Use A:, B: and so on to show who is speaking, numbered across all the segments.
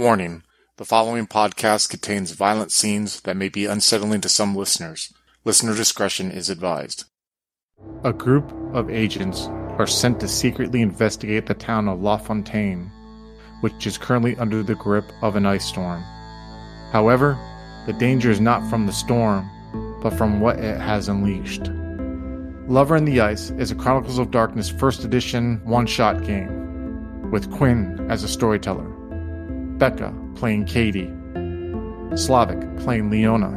A: Warning: The following podcast contains violent scenes that may be unsettling to some listeners. Listener discretion is advised. A group of agents are sent to secretly investigate the town of La Fontaine, which is currently under the grip of an ice storm. However, the danger is not from the storm, but from what it has unleashed. Lover in the Ice is a Chronicles of Darkness first edition one shot game, with Quinn as a storyteller, Becca playing Katie, Slavic playing Leona,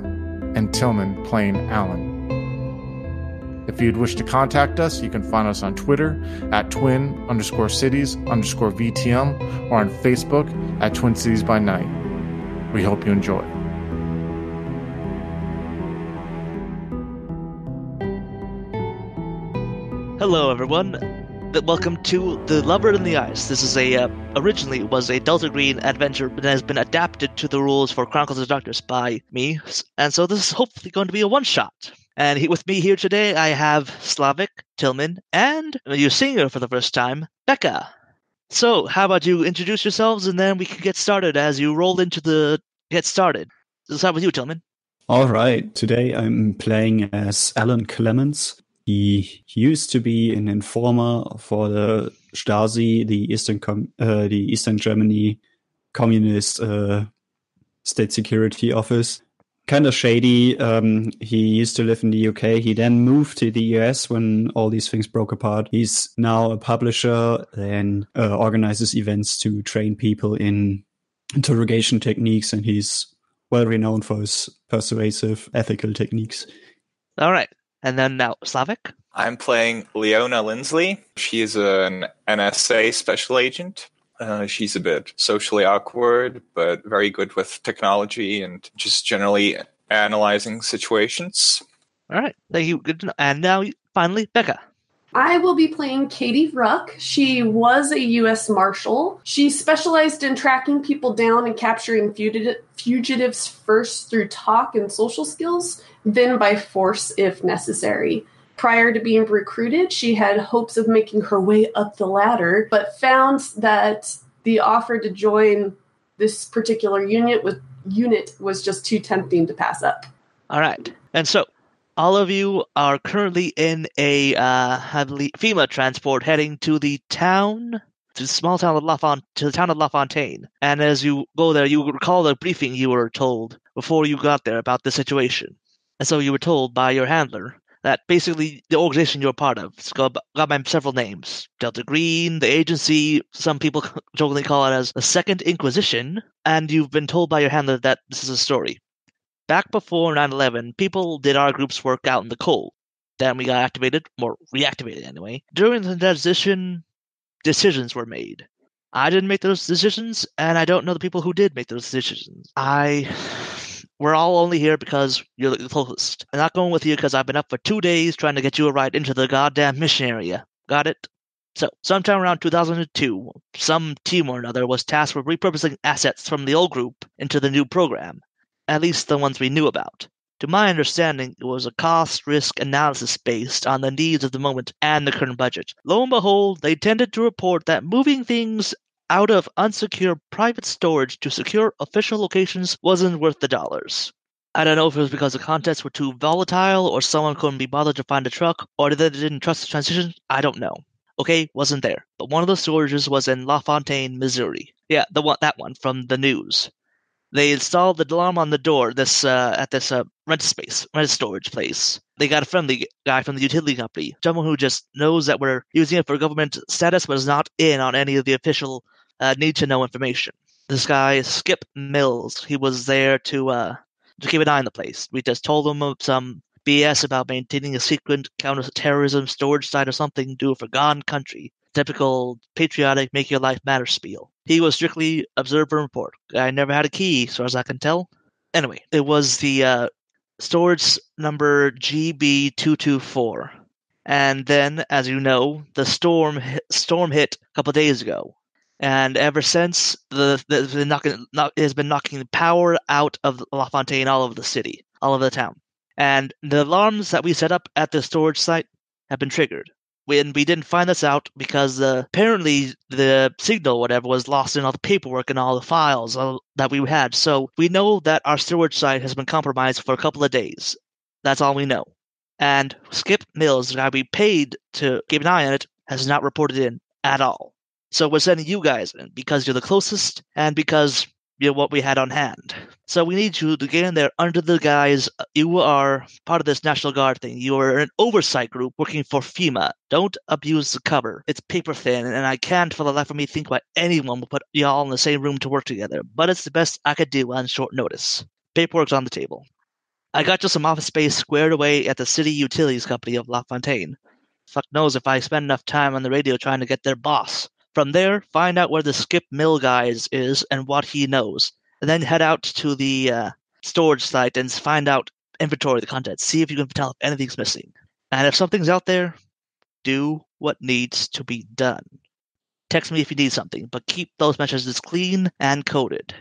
A: and Tillman playing Alan. If you'd wish to contact us, you can find us on Twitter at twin underscore cities underscore VTM or on Facebook at Twin Cities by Night. We hope you enjoy.
B: Hello, everyone. Welcome to The Lover in the Ice. This is a uh, originally was a Delta Green adventure, but has been adapted to the rules for Chronicles of Darkness by me, and so this is hopefully going to be a one shot. And he, with me here today, I have Slavic, Tillman, and your singer for the first time, Becca. So, how about you introduce yourselves, and then we can get started as you roll into the get started. Let's start with you, Tillman.
C: All right. Today I'm playing as Alan Clemens. He used to be an informer for the Stasi, the Eastern Com- uh, the Eastern Germany Communist uh, State Security Office. Kind of shady. Um, he used to live in the UK. He then moved to the US when all these things broke apart. He's now a publisher and uh, organizes events to train people in interrogation techniques, and he's well renowned for his persuasive ethical techniques.
B: All right, and then now Slavic.
D: I'm playing Leona Lindsley. She is an NSA special agent. Uh, she's a bit socially awkward, but very good with technology and just generally analyzing situations.
B: All right, thank you. Good to know. And now, finally, Becca.
E: I will be playing Katie Ruck. She was a U.S. Marshal. She specialized in tracking people down and capturing fugit- fugitives first through talk and social skills, then by force if necessary. Prior to being recruited, she had hopes of making her way up the ladder, but found that the offer to join this particular unit unit was just too tempting to pass up.
B: All right, and so all of you are currently in a uh, FEMA transport heading to the town, to the small town of La Font- to the town of La Fontaine. And as you go there, you recall the briefing you were told before you got there about the situation. And so you were told by your handler that basically the organization you're part of it's got, got by several names Delta Green, the agency, some people jokingly call it as the Second Inquisition, and you've been told by your handler that this is a story. Back before 9 11, people did our group's work out in the cold. Then we got activated, or reactivated anyway. During the transition, decisions were made. I didn't make those decisions, and I don't know the people who did make those decisions. I. We're all only here because you're the closest. I'm not going with you because I've been up for two days trying to get you a ride into the goddamn mission area. Got it? So, sometime around 2002, some team or another was tasked with repurposing assets from the old group into the new program at least the ones we knew about. To my understanding, it was a cost risk analysis based on the needs of the moment and the current budget. Lo and behold, they tended to report that moving things out of unsecure private storage to secure official locations wasn't worth the dollars. I don't know if it was because the contents were too volatile or someone couldn't be bothered to find a truck or that they didn't trust the transition. I don't know. Okay, wasn't there. But one of the storages was in La Fontaine, Missouri. Yeah, the one that one from the news they installed the alarm on the door this uh, at this uh, rent space rent storage place. They got a friendly guy from the utility company someone who just knows that we're using it for government status but is not in on any of the official uh, need to know information. This guy skip mills he was there to uh, to keep an eye on the place. We just told him of some bs about maintaining a secret counterterrorism storage site or something to do a forgotten country typical patriotic make your life matter spiel. He was strictly observe and report. I never had a key, as far as I can tell. Anyway, it was the uh, storage number GB224. And then, as you know, the storm hit, storm hit a couple days ago. And ever since, the, the, the knocking, knock, has been knocking the power out of La Fontaine all over the city, all over the town. And the alarms that we set up at the storage site have been triggered. When we didn't find this out because uh, apparently the signal, whatever, was lost in all the paperwork and all the files uh, that we had. So we know that our storage site has been compromised for a couple of days. That's all we know. And Skip Mills, the guy we paid to keep an eye on it, has not reported in at all. So we're sending you guys in because you're the closest and because you know what we had on hand. So we need you to get in there under the guise you are part of this National Guard thing. You are an oversight group working for FEMA. Don't abuse the cover. It's paper thin, and I can't for the life of me think why anyone would put y'all in the same room to work together. But it's the best I could do on short notice. Paperwork's on the table. I got you some office space squared away at the City Utilities Company of LaFontaine. Fuck knows if I spend enough time on the radio trying to get their boss. From there, find out where the Skip Mill guys is and what he knows. And then head out to the uh, storage site and find out inventory the contents. See if you can tell if anything's missing. And if something's out there, do what needs to be done. Text me if you need something, but keep those messages clean and coded.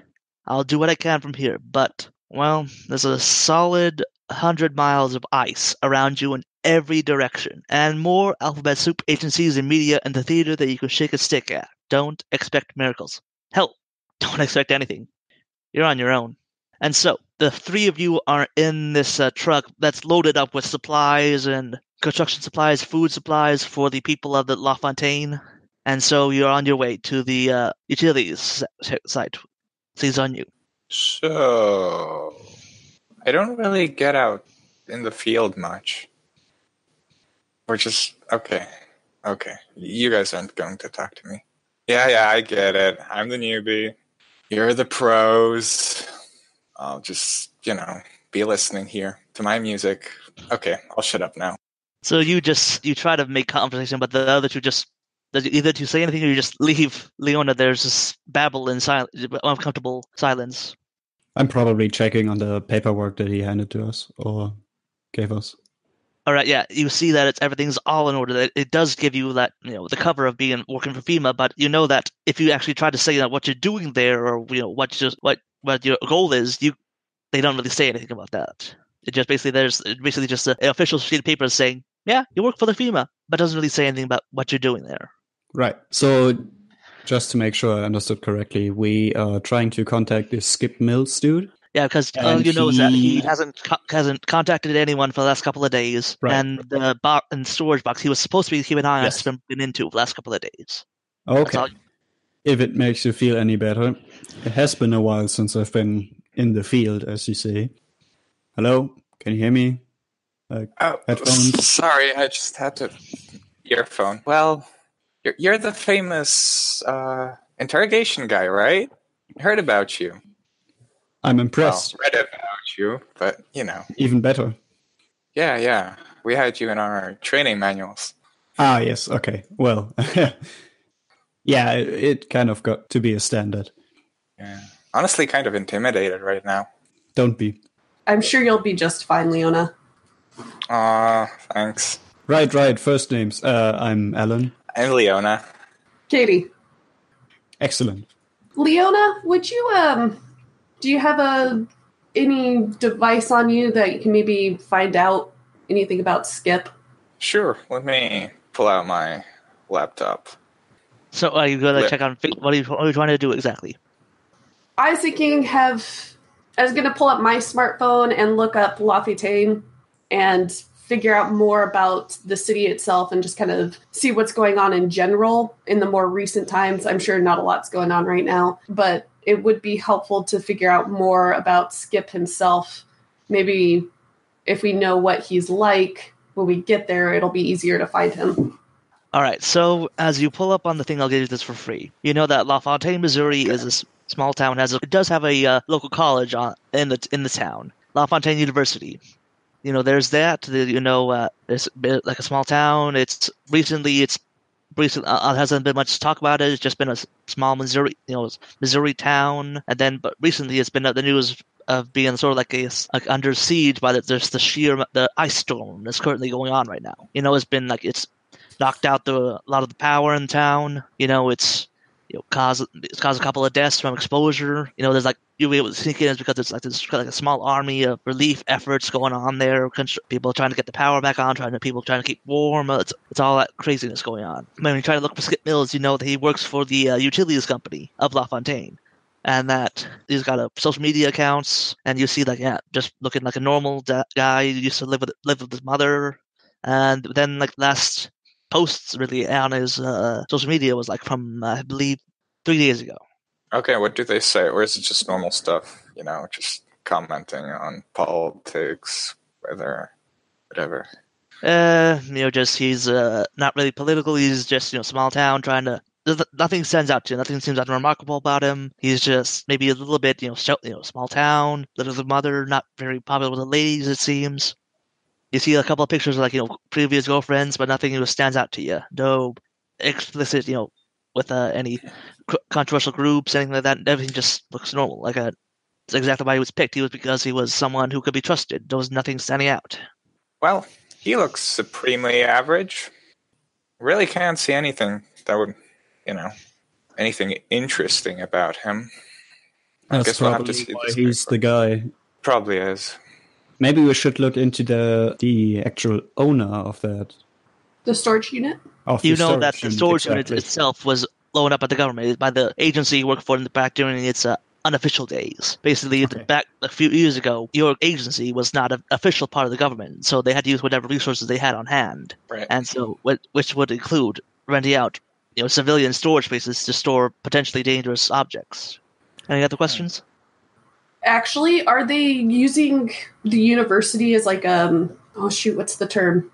B: I'll do what I can from here, but, well, there's a solid 100 miles of ice around you in every direction, and more alphabet soup agencies and media and the theater that you can shake a stick at. Don't expect miracles. Hell, don't expect anything. You're on your own. And so, the three of you are in this uh, truck that's loaded up with supplies and construction supplies, food supplies for the people of the La Fontaine. And so you're on your way to the uh, utilities site. Sees on you.
D: So, I don't really get out in the field much. We're just okay. Okay. You guys aren't going to talk to me. Yeah, yeah, I get it. I'm the newbie. You're the pros. I'll just, you know, be listening here to my music. Okay, I'll shut up now.
B: So you just you try to make conversation, but the other two just either to say anything or you just leave Leona. There's this babble in silence, uncomfortable silence.
C: I'm probably checking on the paperwork that he handed to us or gave us.
B: All right, yeah, you see that it's everything's all in order. It, it does give you that you know the cover of being working for FEMA, but you know that if you actually try to say that what you're doing there or you know what just what what your goal is, you they don't really say anything about that. It just basically there's basically just an official sheet of paper saying, yeah, you work for the FEMA, but doesn't really say anything about what you're doing there.
C: Right. So just to make sure I understood correctly, we are trying to contact this Skip Mills dude.
B: Yeah, because all you know is that he hasn't co- hasn't contacted anyone for the last couple of days,
C: Right.
B: and the bo- and storage box he was supposed to be keeping an eye on has been been into the last couple of days.
C: Okay.
B: all-
C: If it makes you feel any better, it has been a while since I've been in the field, as you say. Hello, can you hear me?
D: Oh,
C: Headphones?
D: sorry, I just had to earphone. Well, you're, you're the famous uh, interrogation guy, right? Heard about you.
C: I'm
D: Well,
C: impressed.
D: read about you, but you know,
C: Even better.
D: yeah, yeah. We had you in our training manuals.
C: Ah, yes. Okay. Well, yeah, it, it kind of got to be a standard.
D: Yeah. Honestly, kind of intimidated right now.
C: Don't be.
E: I'm sure you'll be just fine, Leona.
D: Aw, thanks.
C: Right, right. First names. Uh, I'm Alan.
D: I'm Leona.
E: Katie,
C: Excellent.
E: Leona, would you um, do you have a any device on you that you can maybe find out anything about Skip?
D: Sure, let me pull out my laptop.
B: So are you going to
D: Yeah.
B: check on what are you what are you trying to do exactly?
E: I was thinking have I was gonna pull up my smartphone and look up Lafayette and figure out more about the city itself and just kind of see what's going on in general in the more recent times. I'm sure not a lot's going on right now, but it would be helpful to figure out more about Skip himself. Maybe if we know what he's like when we get there, it'll be easier to find him.
B: All right. So as you pull up on the thing, I'll give you this for free. You know that LaFontaine, Missouri, is a s- small town. Has a, it does have a uh, local college on, in the in the town, LaFontaine University. You know, there's that. The, you know, uh, it's like a small town. It's recently it's recent uh, hasn't been much talk about it. It's just been a small Missouri, you know, Missouri town, and then but recently it's been uh, the news of being sort of like a like under siege by the there's the sheer the ice storm that's currently going on right now. You know, it's been like it's knocked out the a lot of the power in town. You know, it's you know cause cause a couple of deaths from exposure. You know, there's like you'll be able to sneak in because there's like this like a small army of relief efforts going on there. People trying to get the power back on, trying to people trying to keep warm. It's it's all that craziness going on. When you try to look for Skip Mills, you know that he works for the uh, utilities company of LaFontaine and that he's got a social media accounts, and you see like yeah, just looking like a normal da- guy. He used to live with live with his mother, and then like last posts really on his uh, social media was like from uh, I believe three days ago.
D: Okay, what do they say, or is it just normal stuff? You know, just commenting on politics, weather, whatever.
B: Uh, you know, just he's uh not really political. He's just you know small town trying to nothing stands out to you. Nothing seems unremarkable about him. He's just maybe a little bit, you know, you know, small town, little mother, not very popular with the ladies, it seems. You see a couple of pictures of like, you know, previous girlfriends, but nothing you stands out to you. No explicit, you know, with uh, any controversial groups, anything like that. Everything just looks normal. Like a, it's exactly why he was picked. He was because he was someone who could be trusted. There was nothing standing out.
D: Well, he looks supremely average. Really can't see anything that would you know, anything interesting about him.
C: I That's guess we'll have to see why he's the guy.
D: Probably is.
C: Maybe we should look into the the actual owner of that.
E: The storage unit.
B: Of you know that the storage unit, exactly. itself was loaned up by the government by the agency you work for in the back during its uh, unofficial days. Basically, okay. back a few years ago, your agency was not an official part of the government, so they had to use whatever resources they had on hand.
D: Right.
B: And so, which would include renting out you know civilian storage spaces to store potentially dangerous objects. Any other questions?
E: Actually, are they using the university as like um oh shoot, what's the term?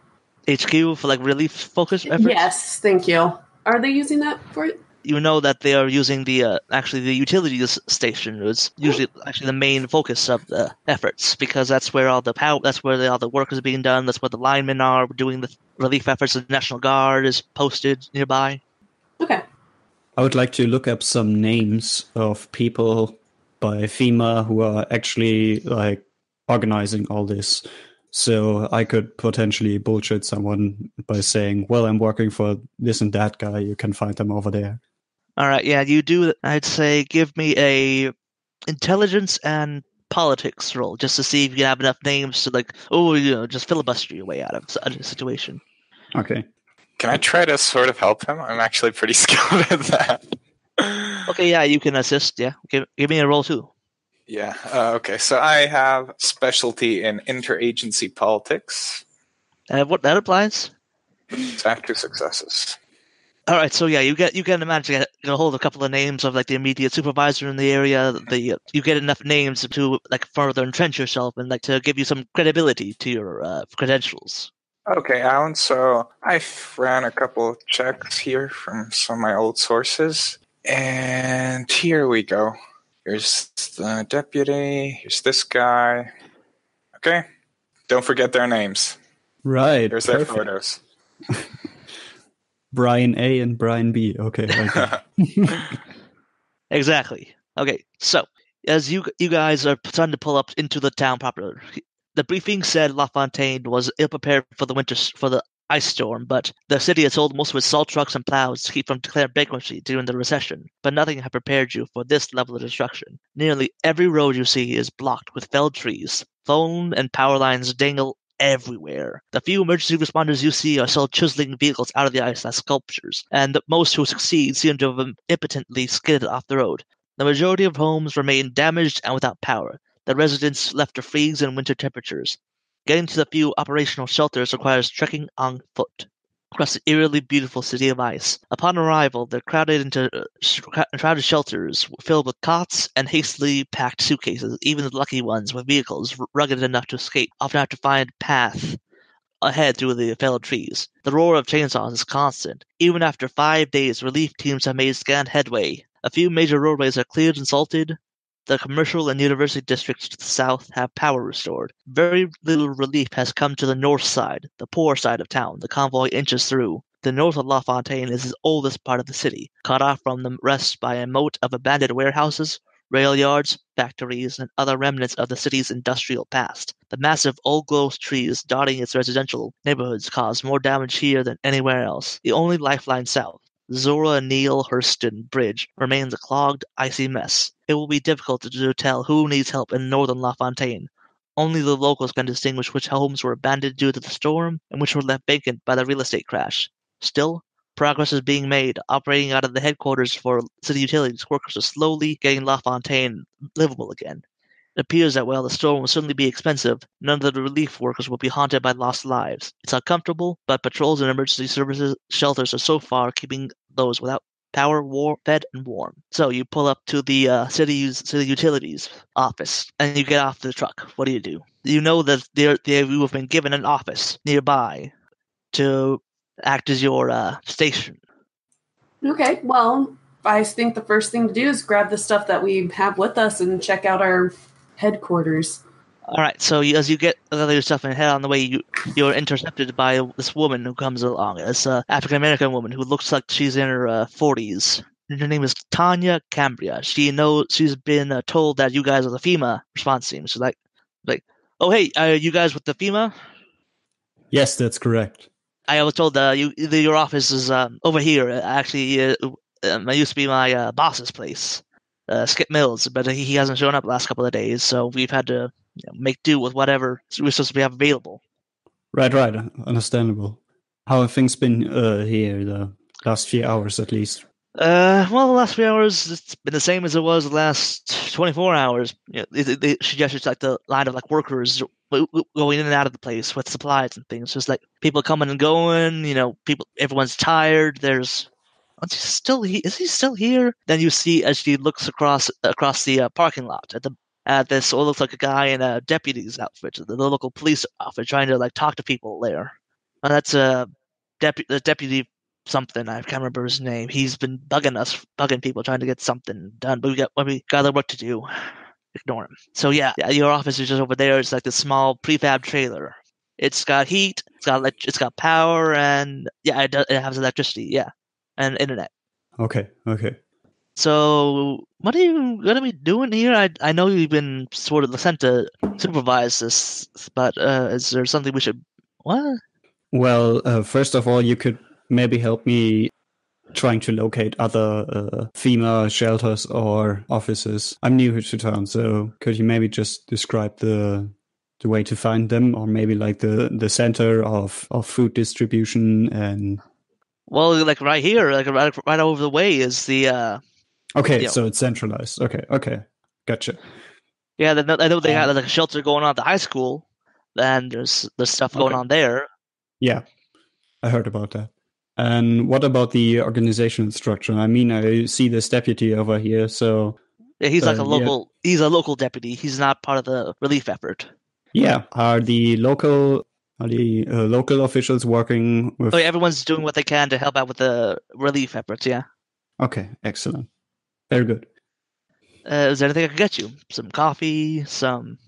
B: HQ for like relief focus efforts?
E: Yes, thank you. Are they using that for it?
B: You know that they are using the uh, actually the utilities station is usually actually the main focus of the efforts because that's where all the power that's where the, all the work is being done. That's where the linemen are doing the relief efforts. The National Guard is posted nearby.
E: Okay.
C: I would like to look up some names of people by FEMA who are actually like organizing all this. So I could potentially bullshit someone by saying, "Well, I'm working for this and that guy. You can find them over there."
B: All right, yeah, you do. I'd say give me a intelligence and politics roll just to see if you have enough names to like, oh, you know, just filibuster your way out of a situation.
C: Okay.
D: Can I try to sort of help him? I'm actually pretty skilled at that.
B: Okay, yeah, you can assist. Yeah, give, give me a roll too.
D: Yeah. Uh, okay. So I have specialty in interagency politics.
B: Uh, what that applies?
D: So I have two successes.
B: All right. So yeah, you get you can imagine get a hold of a couple of names of like the immediate supervisor in the area. The you get enough names to like further entrench yourself and like to give you some credibility to your uh, credentials.
D: Okay, Alan. So I ran a couple of checks here from some of my old sources. And here we go. Here's the deputy. Here's this guy. Okay. Don't forget their names.
C: Right.
D: Here's perfect. their photos.
C: Brian A and Brian B. Okay. okay.
B: exactly. Okay. So as you you guys are starting to pull up into the town proper, the briefing said LaFontaine was ill prepared for the winter for the ice storm, but the city had sold most of its salt trucks and plows to keep from declaring bankruptcy during the recession. But nothing had prepared you for this level of destruction. Nearly every road you see is blocked with felled trees. Phone and power lines dangle everywhere. The few emergency responders you see are still chiseling vehicles out of the ice as sculptures, and most who succeed seem to have impotently skidded off the road. The majority of homes remain damaged and without power. The residents left to freeze in winter temperatures. Getting to the few operational shelters requires trekking on foot across the eerily beautiful city of ice. Upon arrival, they're crowded into uh, crowded shelters filled with cots and hastily packed suitcases. Even the lucky ones with vehicles rugged enough to escape often have to find path ahead through the felled trees. The roar of chainsaws is constant. Even after five days, relief teams have made scant headway. A few major roadways are cleared and salted, the commercial and university districts to the south have power restored. Very little relief has come to the north side, the poor side of town. The convoy inches through. The north of LaFontaine is the oldest part of the city, cut off from the rest by a moat of abandoned warehouses, rail yards, factories, and other remnants of the city's industrial past. The massive old growth trees dotting its residential neighborhoods cause more damage here than anywhere else. The only lifeline south Zora Neale Hurston Bridge remains a clogged, icy mess. It will be difficult to tell who needs help in northern LaFontaine. Only the locals can distinguish which homes were abandoned due to the storm and which were left vacant by the real estate crash. Still, progress is being made. Operating out of the headquarters for city utilities, workers are slowly getting LaFontaine livable again. It appears that while the storm will certainly be expensive, none of the relief workers will be haunted by lost lives. It's uncomfortable, but patrols and emergency services shelters are so far keeping those without power, war, fed, and warm. So you pull up to the uh, city city utilities office, and you get off the truck. What do you do? You know that they they you have been given an office nearby to act as your uh, station.
E: Okay, well, I think the first thing to do is grab the stuff that we have with us and check out our headquarters.
B: All right, so you, as you get other your stuff and head on the way, you you're intercepted by this woman who comes along. This uh, African American woman who looks like she's in her forties. Uh, her name is Tanya Cambria. She knows she's been uh, told that you guys are the FEMA response team. She's like, like, oh hey, are you guys with the FEMA?
C: Yes, that's correct.
B: I was told that you the, your office is um, over here. Actually, uh, um, it used to be my uh, boss's place, uh, Skip Mills, but he, hasn't shown up the last couple of days, so we've had to you know, make do with whatever we're supposed to have available.
C: Right, right, understandable. How have things been uh, here the last few hours, at least?
B: Uh, well, the last few hours it's been the same as it was the last twenty four hours. You know, they, they suggested like the line of like workers going in and out of the place with supplies and things. Just like people coming and going. You know, people. Everyone's tired. There's. Is he still he? Is he still here? Then you see as she looks across across the uh, parking lot at the at this. What looks like a guy in a deputy's outfit, the, the local police outfit, trying to like talk to people there. And that's a deputy. Deputy something. I can't remember his name. He's been bugging us, bugging people, trying to get something done. But we got we got other work to do. Ignore him. So yeah, your office is just over there. It's like this small prefab trailer. It's got heat. It's got it's got power, and yeah, it, does, it has electricity. Yeah, and internet.
C: Okay. Okay.
B: So, what are you going to be doing here? I I know you've been sort of sent to supervise this, but uh, is there something we should? What?
C: Well, uh, first of all, you could maybe help me trying to locate other uh, FEMA shelters or offices. I'm new to town, so could you maybe just describe the the way to find them, or maybe like the the center of of food distribution and.
B: Well, like right here, like right, right over the way is the. uh
C: Okay, so know. it's centralized. Okay, okay, gotcha.
B: Yeah, I know they um, had like a shelter going on at the high school, and there's there's stuff going okay. on there.
C: Yeah, I heard about that. And what about the organizational structure? I mean, I see this deputy over here, so
B: yeah, he's uh, like a local. Yeah. He's a local deputy. He's not part of the relief effort.
C: Yeah, are the local are the uh, local officials working with?
B: Oh, everyone's doing what they can to help out with the relief efforts. Yeah.
C: Okay, excellent. Very good.
B: Uh, is there anything I can get you? Some coffee, some.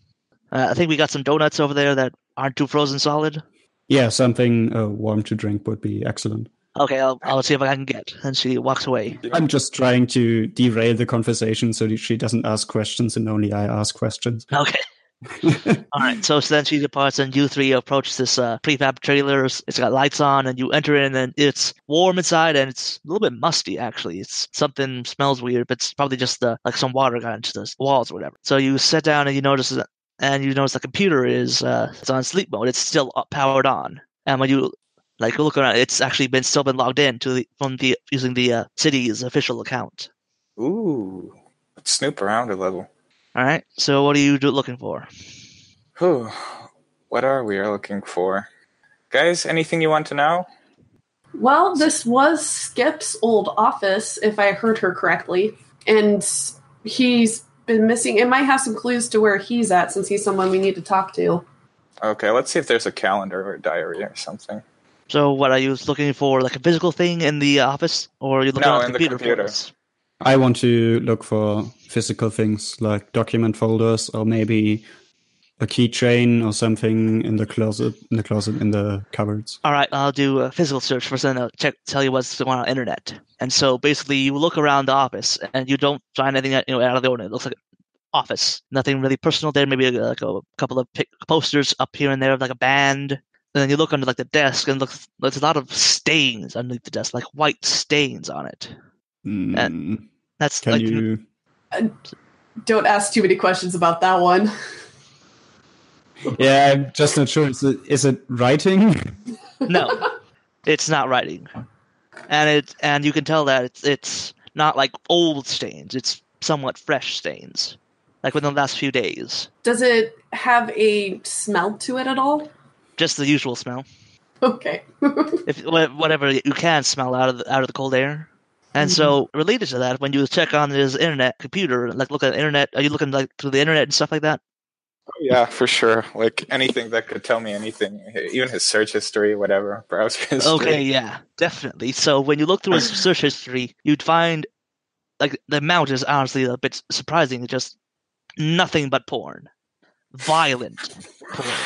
B: Uh, I think we got some donuts over there that aren't too frozen solid.
C: Yeah, something uh, warm to drink would be excellent.
B: Okay, I'll, I'll see if I can get. And she walks away.
C: I'm just trying to derail the conversation so she doesn't ask questions and only I ask questions.
B: Okay. All right. So, then she departs, and you three approach this uh, prefab trailer. It's got lights on, and you enter in, and it's warm inside, and it's a little bit musty. Actually, it's something smells weird, but it's probably just the like some water got into the walls or whatever. So you sit down, and you notice, that, and you notice the computer is uh, it's on sleep mode. It's still powered on, and when you like look around, it's actually been still been logged in to the from the using the uh, city's official account.
D: Ooh, let's snoop around a little.
B: All right. So, what are you looking for?
D: Whew. What are we looking for, guys? Anything you want to know?
E: Well, this was Skip's old office, if I heard her correctly, and he's been missing. It might have some clues to where he's at, since he's someone we need to talk to.
D: Okay, let's see if there's a calendar or a diary or something.
B: So, what are you looking for? Like a physical thing in the office, or are you looking
D: no,
B: at
D: the computer? computer.
C: I want to look for physical things like document folders, or maybe a keychain or something in the closet, in the closet, in the cupboards.
B: All right, I'll do a physical search first, then I'll check, tell you what's going on, on the internet. And so, basically, you look around the office, and you don't find anything you know out of the ordinary. It looks like office. Nothing really personal there. Maybe like a couple of posters up here and there, of like a band And then you look under like the desk, and look, there's a lot of stains underneath the desk, like white stains on it.
C: Mm,
B: That's
C: can
B: like
C: you?
E: Don't ask too many questions about that one.
C: Yeah, I'm just not sure. Is it, is it writing?
B: no, it's not writing, and it and you can tell that it's it's not like old stains. It's somewhat fresh stains, like within the last few days.
E: Does it have a smell to it at all?
B: Just the usual smell.
E: Okay.
B: if whatever you can smell out of the, out of the cold air. And mm-hmm. so, related to that, when you check on his internet computer, like look at the internet, are you looking like through the internet and stuff like that?
D: Oh, yeah, for sure. Like anything that could tell me anything, even his search history, whatever, browser history.
B: Okay, yeah, definitely. So when you look through his search history, you'd find like the amount is honestly a bit surprising. It's just nothing but porn, violent porn.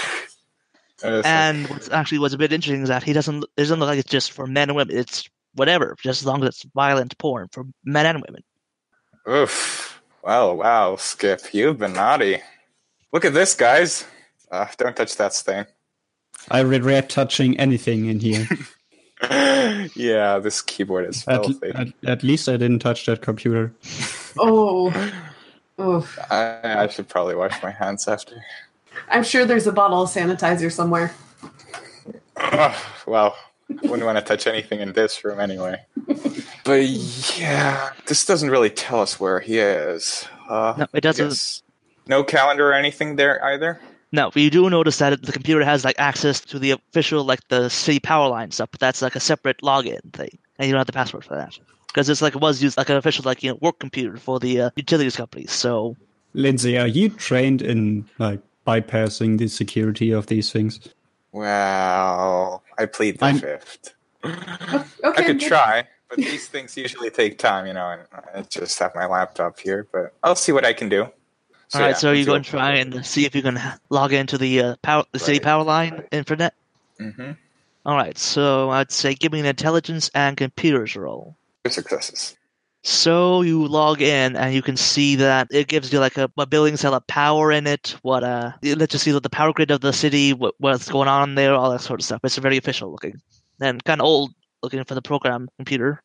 D: It's
B: And what's actually what's a bit interesting is that he doesn't it doesn't look like it's just for men and women. It's whatever, just as long as it's violent porn for men and women.
D: like, oof. Wow, wow, Skip, you've been naughty. Look at this, guys. Uh, don't touch that stain.
C: I regret touching anything in here.
D: yeah, this keyboard is
C: at,
D: filthy.
C: at, at least I didn't touch that computer.
E: oh. Oh.
D: I, I should probably wash my hands after.
E: I'm sure there's a bottle of sanitizer somewhere.
D: Ugh, well, I wouldn't want to touch anything in this room anyway. But yeah, this doesn't really tell us where he is. Uh,
B: No, it doesn't.
D: No calendar or anything there either.
B: No, we do notice that the computer has like access to the official like the city power line stuff, but that's like a separate login thing, and you don't have the password for that because it's like it was used like an official like you know work computer for the uh, utilities companies. So
C: Lindsley, are you trained in like bypassing the security of these things?
D: Well, I plead the
C: I'm-
D: fifth.
E: Okay.
D: I could
E: good.
D: try, but these things usually take time, you know, and I just have my laptop here, but I'll see what I can do.
B: all right,
D: yeah,
B: so you
D: let's
B: go and try and see if you can log into the uh, power the city power line intranet.
D: Mm-hmm.
B: All right, so I'd say give me an intelligence and computers roll.
D: Two successes.
B: So you log in and you can see that it gives you like a what buildings have power in it, what uh it lets you see the power grid of the city, what what's going on there, all that sort of stuff. It's very official looking and kind of old looking for the program computer.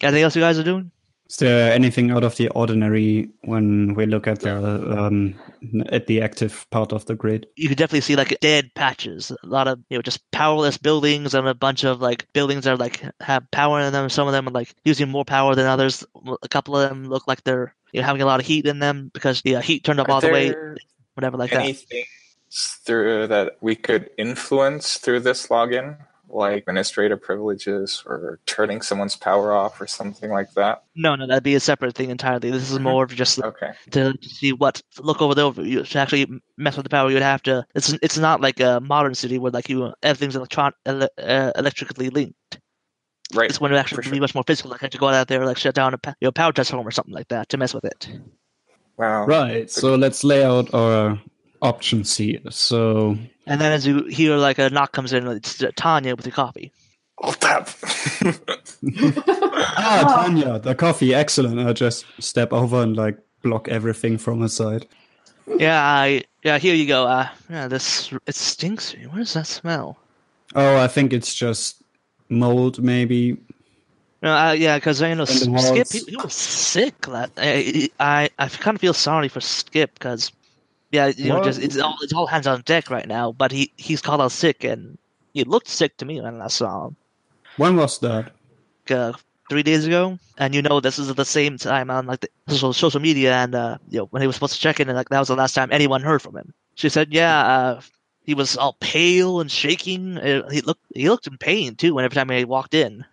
B: Anything else you guys are doing?
C: Is there anything out of the ordinary when we look at the um, at the active part of the grid?
B: You can definitely see like dead patches, a lot of you know just powerless buildings and a bunch of like buildings that are like have power in them. Some of them are like using more power than others. A couple of them look like they're you know having a lot of heat in them because the uh, heat turned up
D: Are
B: all the way, whatever like that.
D: anything through that we could influence through this login, like administrator privileges or turning someone's power off or something like that?
B: No, no, that'd be a separate thing entirely. This is more of just
D: Okay.
B: to see what look over the overview. To actually mess with the power, you would have to. It's it's not like a modern city where like you everything's electron ele, uh, electrically linked.
D: Right.
B: It's when it actually
D: for sure.
B: be much more physical. Like have to go out there, like shut down a pa- you know, power transformer or something like that to mess with it.
D: Wow.
C: Right. So let's lay out our options here. So
B: And then as you hear like a knock comes in, it's Tanya with your coffee.
D: I'll tap.
C: ah, Tanya, the coffee, excellent. I just step over and like block everything from her side.
B: Yeah, I yeah. Here you go. Uh, yeah, this it stinks. What does that smell?
C: Oh, I think it's just mold, maybe.
B: No, uh, yeah, because you know Skip, he, he was sick. That I, I, I kind of feel sorry for Skip because, yeah, you know, just it's all it's all hands on deck right now. But he he's called out sick, and he looked sick to me when I saw him
C: When was that?
B: uh, three days ago. And you know, this is at the same time on like the social, social media, and uh, you know, when he was supposed to check in, and like that was the last time anyone heard from him. She said, yeah, uh, he was all pale and shaking. Uh, he looked he looked in pain too. When every time he walked in.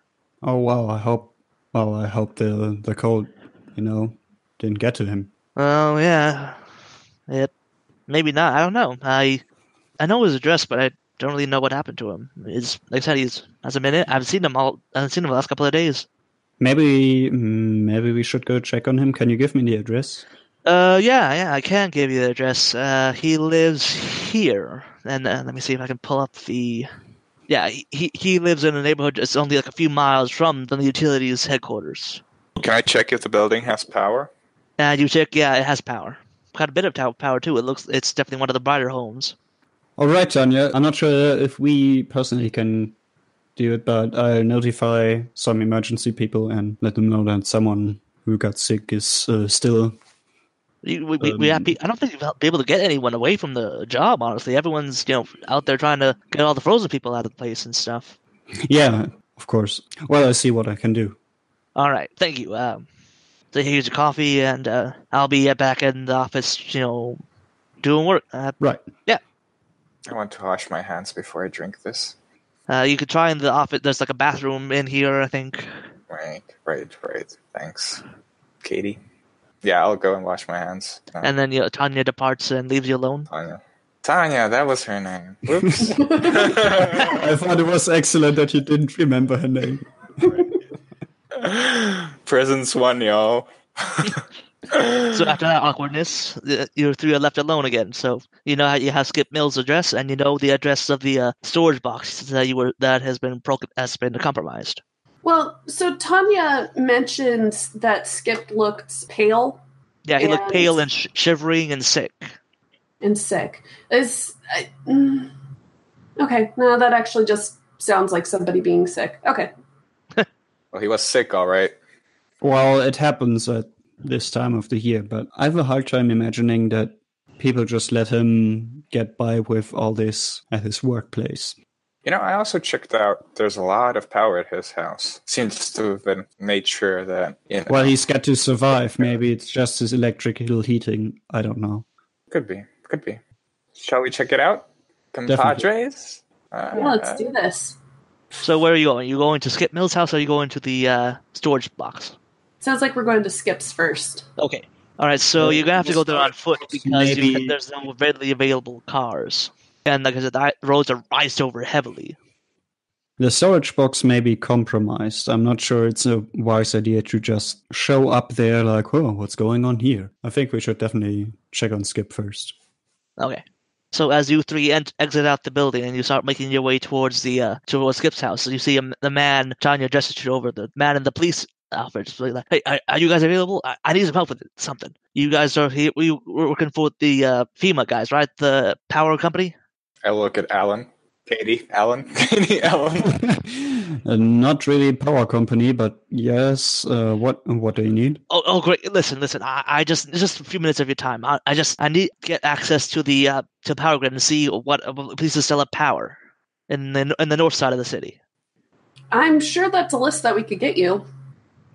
C: Oh wow, I hope well, I hope the the cold, you know, didn't get to him.
B: Oh yeah, it maybe not. I don't know. I I know his address, but I don't really know what happened to him. Is like I said, he's as a minute. I've seen him all. I've seen him the last couple of days.
C: Maybe mm, maybe we should go check on him. Can you give me the address?
B: Uh, yeah, yeah, I can give you the address. Uh, he lives here, and uh, let me see if I can pull up the. Yeah, he- he he lives in a neighborhood. It's only like a few miles from the utilities headquarters.
D: Can I check if the building has power?
B: And you check, yeah, it has power. Quite a bit of power too. It looks, it's definitely one of the brighter homes.
C: All right, Tanya. I'm not sure if we personally can do it, but I'll notify some emergency people and let them know that someone who got sick is uh, still.
B: We, we, we have,
C: Um,
B: I don't think we'll be able to get anyone away from the job. Honestly, everyone's you know out there trying to get all the frozen people out of the place and stuff.
C: Yeah, of course. Well, I'll see what I can do.
B: All right, thank you. Um, so here's your coffee, and uh, I'll be uh, back in the office. You know, doing work. Uh,
C: Right. Yeah.
D: I want to wash my hands before I drink this.
B: uh, you could try in the office. There's like a bathroom in here, I think.
D: Right, right, right. Thanks, Katie. Yeah, I'll go and wash my hands.
B: And then you know, Tanya departs and leaves you alone.
D: Tanya. Tanya, that was her name. Whoops.
C: I thought it was excellent that you didn't remember her name.
D: Presents one, y'all.
B: So after that awkwardness, uh, you three are left alone again. So you know how you have Skip Mills' address, and you know the address of the uh, storage box that you were that has been pro- has been compromised.
E: Well, so Tanya mentioned that Skip looked pale
B: Yeah, he looked pale and sh- shivering and sick.
E: and sick. Is I, mm, okay. No, that actually just sounds like somebody being sick. Okay.
D: Well, he was sick, all right.
C: Well, it happens at this time of the year, but I have a hard time imagining that people just let him get by with all this at his workplace.
D: You know, I also checked out. There's a lot of power at his house. Seems to have been made sure that you know.
C: Well, he's got to survive. Maybe it's just his electrical heating. I don't know.
D: could be, could be. Shall we check it out, compadres? Uh,
E: Yeah, let's do this.
B: So where are you going? Are You going to Skip Mills' house, or are you going to the uh, storage box?
E: Sounds like we're going to Skip's first.
B: Okay. All right. So you're gonna have to go there on foot because you, there's no readily available cars, and like I said, the roads are iced over heavily.
C: The storage box may be compromised. I'm not sure it's a wise idea to just show up there like, oh, what's going on here? I think we should definitely check on Skip first.
B: Okay. So as you three ent- exit out the building and you start making your way towards the uh, towards Skip's house, you see a, the man Tanya gestures over the man in the police outfit. Just like, hey, are, are you guys available? I, I need some help with something. You guys are here. We we're working for the uh, FEMA guys, right? The power company.
D: I look at Alan, Katie, Alan, Katie, Alan.
C: Uh, not really power company, but yes. Uh, what what do you need?
B: Oh, oh, great! Listen, listen. I, I just just a few minutes of your time. I, I just I need to get access to the uh, to power grid and see what uh, places still have power in the in the north side of the city.
E: I'm sure that's a list that we could get you.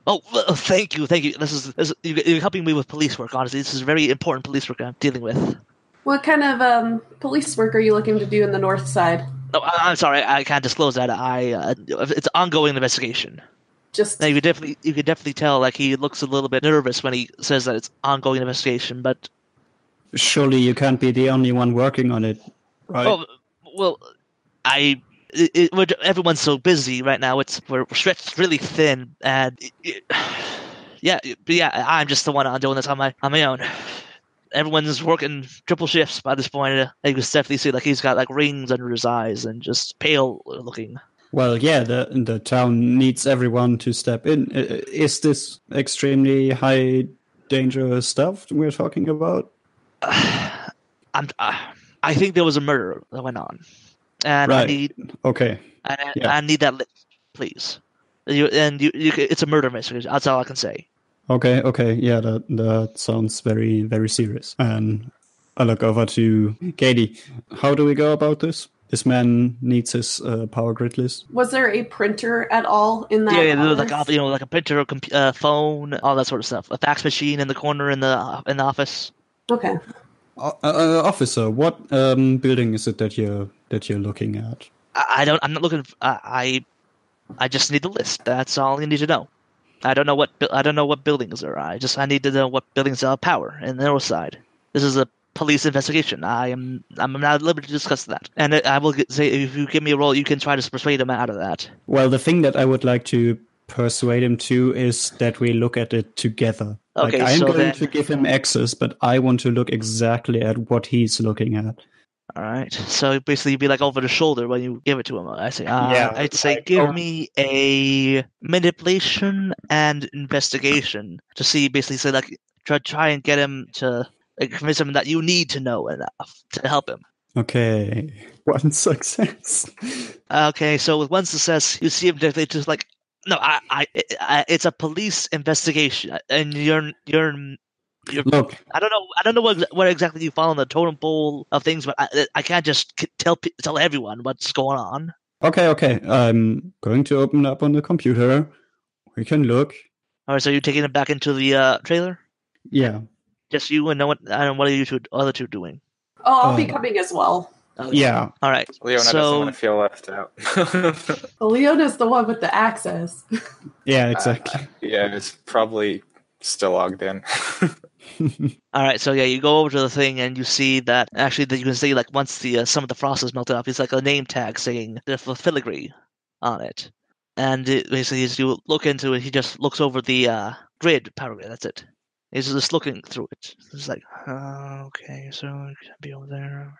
B: Oh, thank you, thank you. This is, this, you- you're helping me with police work. Honestly, this is very important police work I'm dealing with.
E: What kind of um, police work are you looking to do in the north side?
B: Oh, I, I'm sorry, I can't disclose that. I uh, it's ongoing investigation.
E: Just
B: Now you could definitely you could definitely tell like he looks a little bit nervous when he says that it's ongoing investigation. But
C: Surely you can't be the only one working on it, right?
B: oh well, I. It, it, everyone's so busy right now. It's we're stretched really thin, and it, it, yeah, but yeah, I'm just the one on doing this on my on my own. Everyone's working triple shifts by this point. You can definitely see like he's got like rings under his eyes and just pale looking.
C: Well, yeah, the the town needs everyone to step in. Is this extremely high danger stuff we're talking about?
B: I'm. Uh, I think there was a murder that went on, and I need
C: Okay.
B: I, I-
C: Yeah.
B: I need that list, please. You, and you, you, it's a murder mystery. That's all I can say.
C: Okay, okay, yeah, that that sounds very very serious. And I look over to Katie. How do we go about this? This man needs his uh, power grid list.
E: was there a printer at all in that?
B: yeah, yeah, there's like
E: office?
B: a- you know, like a printer, a comp- uh, phone, all that sort of stuff. A fax machine in the corner in the in the office.
E: Okay.
C: Uh, uh, officer, what um, building is it that you're that you're looking at?
B: I, I don't. I'm not looking. I I just need the list. That's all you need to know. I don't know what I don't know what buildings are. I just I need to know what buildings have power in the north side. This is a police investigation. I am I'm not at liberty to discuss that. And I I will get, say if you give me a role, you can try to persuade him out of that.
C: Well, the thing that I would like to persuade him to is that we look at it together.
B: Okay,
C: like, I'm
B: so
C: going
B: then-
C: to give him access, but I want to look exactly at what he's looking at.
B: All right. So basically, you'd be like over the shoulder when you give it to him. I say, uh,
C: Yeah,
B: I'd say,
C: like,
B: give
C: oh.
B: me a manipulation and investigation to see, basically, say like try try and get him to like, convince him that you need to know enough to help him.
C: Okay, one success.
B: Okay, so with one success, you see him they just like, no, I, I, I, it's a police investigation, and you're, you're, you're.
C: Look,
B: I don't know, I don't know what, what exactly you follow in the totem pole of things, but I, I can't just tell tell everyone what's going on.
C: okay, okay. I'm going to open up on the computer. We can look.
B: All right, so you're taking it back into the uh, trailer.
C: Yeah,
B: Just you and no one. I don't. What are you two other two doing?
E: Oh, I'll be
C: Uh,
E: coming as well.
B: Oh,
C: yeah.
B: All right.
D: Leona doesn't
B: so
D: want to feel left out.
E: Leona's the one with the access.
C: Yeah, exactly.
D: yeah, it's probably still logged in.
B: All right, so yeah, you go over to the thing and you see that actually that you can see like once the uh, some of the frost is melted off, it's like a name tag saying the filigree on it, and it, basically as you look into it, he just looks over the uh, grid power grid. That's it. He's just looking through it. It's like, uh, okay, so it be over there,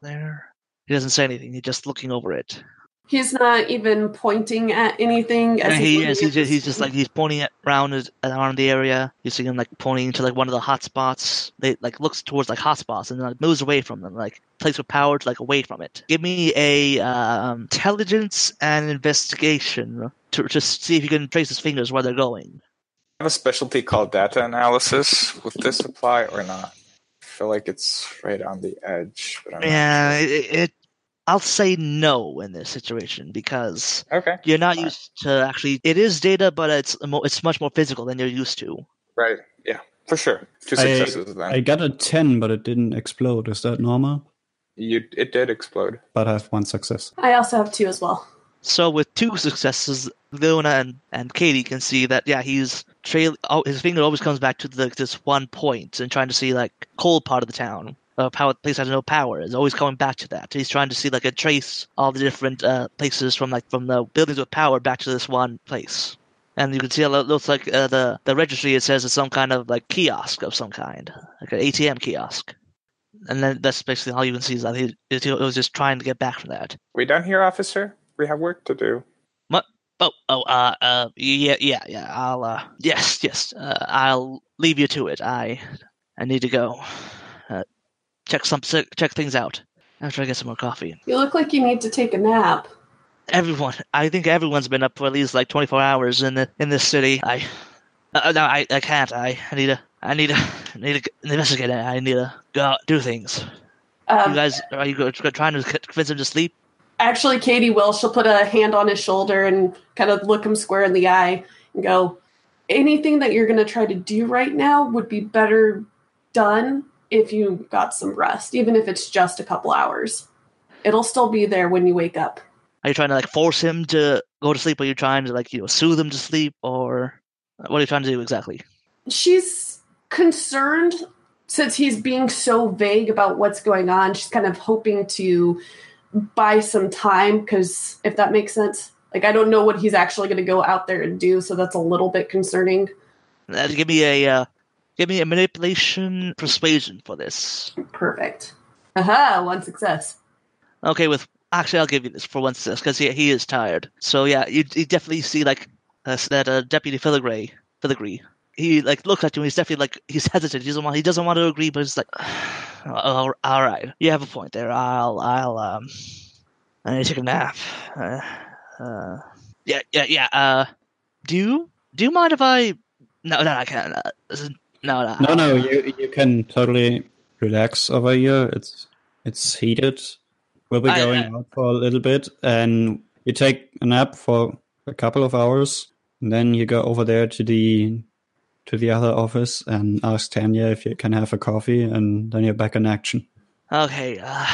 B: there. He doesn't say anything. He's just looking over it.
E: He's not even pointing at anything. As
B: And
E: he's
B: he is. He's just, he's just like he's pointing it around it around the area. You see him like pointing to like one of the hot spots. They like looks towards like hot spots and then like moves away from them, like place with power to like away from it. Give me a um, intelligence and investigation to just see if you can trace his fingers where they're going.
D: I have a specialty called data analysis. Would this apply or not? I feel like it's right on the edge. But I'm
B: Yeah,
D: sure.
B: it, it. I'll say no in this situation because
D: Okay.
B: you're not
D: Fine.
B: used to actually. It is data, but it's it's much more physical than you're used to.
D: Right. Yeah. For sure. Two
C: I-
D: successes then.
C: I got a 10, but it didn't explode. Is that normal?
D: you it did explode.
C: But I have one success.
E: I also have two as well.
B: So with two successes, Luna and, and Katie can see that yeah he's trail. Oh, his finger always comes back to the, this one point and trying to see like cold part of the town. Uh, power place has no power is always coming back to that. He's trying to see like a trace all the different uh, places from like from the buildings with power back to this one place. And you can see it looks like uh, the the registry. It says it's some kind of like kiosk of some kind, like an ATM kiosk. And then that's basically all you can see is that he, he was just trying to get back from that.
D: We done here, officer? We have work to do. What?
B: Oh, oh, uh, uh, yeah, yeah, yeah. I'll, uh, yes, yes. Uh, I'll leave you to it. I, I need to go. Check some, check things out. After I get some more coffee.
E: You look like you need to take a nap.
B: Everyone, I think everyone's been up for at least like 24 hours in the in this city. I, uh, no, I, I can't. I, I need to, I need to, I need to investigate it. I need to go do things.
E: Um,
B: you guys, are you trying to convince him to sleep?
E: Actually, Katie will. She'll put a hand on his shoulder and kind of look him square in the eye and go, anything that you're going to try to do right now would be better done if you got some rest, even if it's just a couple hours. It'll still be there when you wake up.
B: Are you trying to like force him to go to sleep? Are you trying to like you know soothe him to sleep, or what are you trying to do exactly?
E: She's concerned since he's being so vague about what's going on. She's kind of hoping to buy some time because if that makes sense. Like, I don't know what he's actually going to go out there and do, so that's a little bit concerning.
B: Uh, give me a uh, give me a manipulation persuasion for this.
E: Perfect. Aha, one success.
B: Okay, with actually I'll give you this for one success because he he is tired. So yeah, you, you definitely see like uh, that uh, Deputy Filigree Filigree. He like looks at you. and He's definitely like he's hesitant. He doesn't want he doesn't want to agree, but he's like, all, all right, you have a point there. I'll I'll um I need to take a nap. Uh, uh, yeah yeah yeah. Uh, do you do you mind if I? No no I can't. Uh, no no
C: No, no, you you can totally relax over here. It's it's heated. We'll be
B: I-
C: going
B: I-
C: out for a little bit, and you take a nap for a couple of hours, and then you go over there to the to the other office and ask Tanya if you can have a coffee, and then you're back in action.
B: Okay, uh,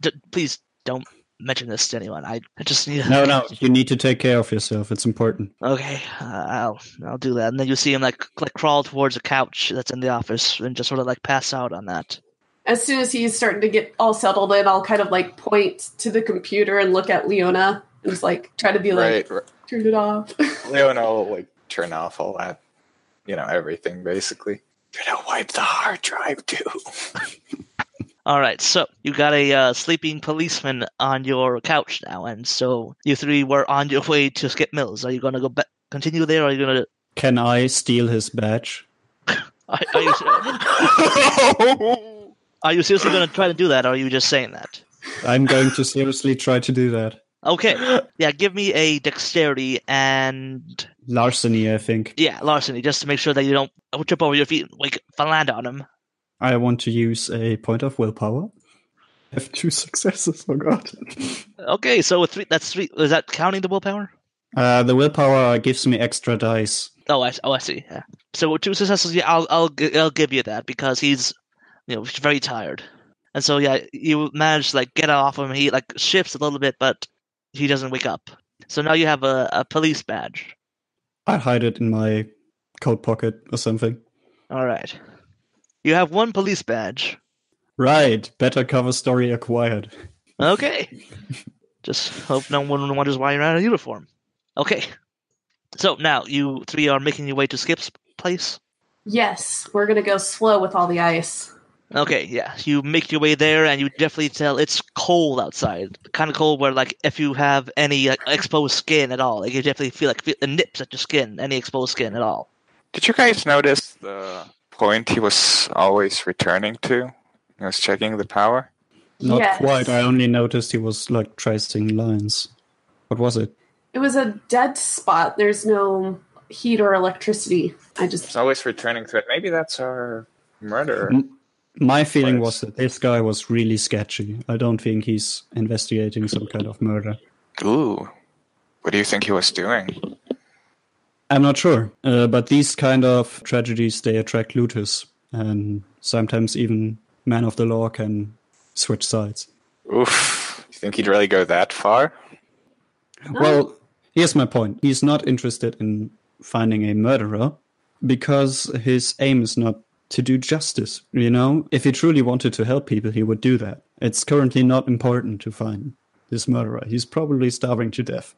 B: d- please don't mention this to anyone. I, I just need.
C: No, no, you need to take care of yourself. It's important.
B: Okay, uh, I'll I'll do that. And then you see him like like crawl towards a couch that's in the office and just sort of like pass out on that.
E: As soon as he's starting to get all settled in, I'll kind of like point to the computer and look at Leona and just like try to be like,
D: Right. right.
E: turn it off.
D: Leona will like turn off all that, you know, everything basically. Gonna wipe the hard drive too.
B: All right, so you got a uh, sleeping policeman on your couch now, and so you three were on your way to Skip Mills. Are you going to go back, continue there, or are you going to?
C: Can I steal his badge?
B: Are, are you, Are you seriously going to try to do that, or are you just saying that?
C: I'm going to seriously try to do that.
B: Okay. Yeah, give me a dexterity and
C: Larceny, I think.
B: yeah, larceny, just to make sure that you don't trip over your feet, and wake, land on him.
C: I want to use a point of willpower. I have two successes. Oh god.
B: Okay, so three, that's three. Is that counting the willpower?
C: Uh, the willpower gives me extra dice.
B: Oh, I, oh, I see. Yeah. So with two successes, yeah, I'll, I'll, I'll give you that because he's, you know, very tired, and so yeah, you manage to like get off him. He like shifts a little bit, but he doesn't wake up. So now you have a, a police badge.
C: I hide it in my coat pocket or something.
B: All right. You have one police badge.
C: Right. Better cover story acquired.
B: Okay. Just hope no one wonders why you're out of uniform. Okay. So now you three are making your way to Skip's place.
E: Yes, we're gonna go slow with all the ice.
B: Okay, yeah. You make your way there, and you definitely tell it's cold outside. Kind of cold where, like, if you have any like, exposed skin at all, like, you definitely feel like feel, it nips at your skin, any exposed skin at all.
D: Did you guys notice the point he was always returning to? He was checking the power.
C: Not
E: Yes.
C: quite. I only noticed he was like tracing lines. What was it?
E: It was a dead spot. There's no heat or electricity. I
D: He's
E: just
D: always returning to it. Maybe that's our murderer.
C: Mm. My feeling
D: Place.
C: was that this guy was really sketchy. I don't think he's investigating some kind of murder.
D: Ooh. What do you think he was doing?
C: I'm not sure, uh, but these kind of tragedies they attract looters, and sometimes even men of the law can switch sides.
D: Oof. You think he'd really go that far?
C: Well, here's my point. He's not interested in finding a murderer because his aim is not to do justice. You know, if he truly wanted to help people, he would do that. It's currently not important to find this murderer. He's probably starving to death,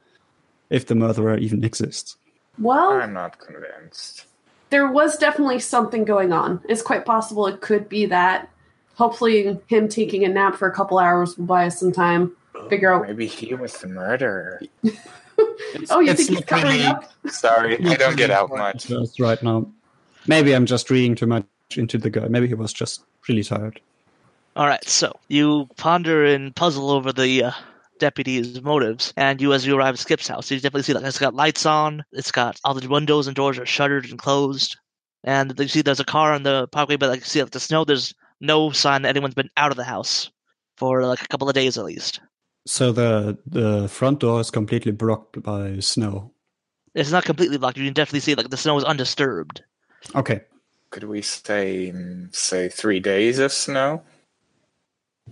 C: if the murderer even exists.
E: Well,
D: I'm not convinced.
E: there was definitely something going on. It's quite possible it could be that. Hopefully, him taking a nap for a couple hours will buy us some time. Figure out.
D: Maybe he was the murderer.
E: Oh, you
C: It's
E: think he's
C: not
E: covering
C: really-
E: up?
D: Sorry, I don't get out much.
C: Just right now. Maybe I'm just reading too much into the guy. Maybe he was just really tired.
B: All right, so you ponder and puzzle over the uh, deputy's motives, and you, as you arrive at Skip's house, you definitely see that it's got lights on. It's got all the windows and doors are shuttered and closed, and you see there's a car on the parkway, but like you see like the snow, there's no sign that anyone's been out of the house for like a couple of days at least.
C: So the the front door is completely blocked by snow.
B: It's not completely blocked. You can definitely see like the snow is undisturbed.
C: Okay.
D: Could we say, mm, say three days of snow?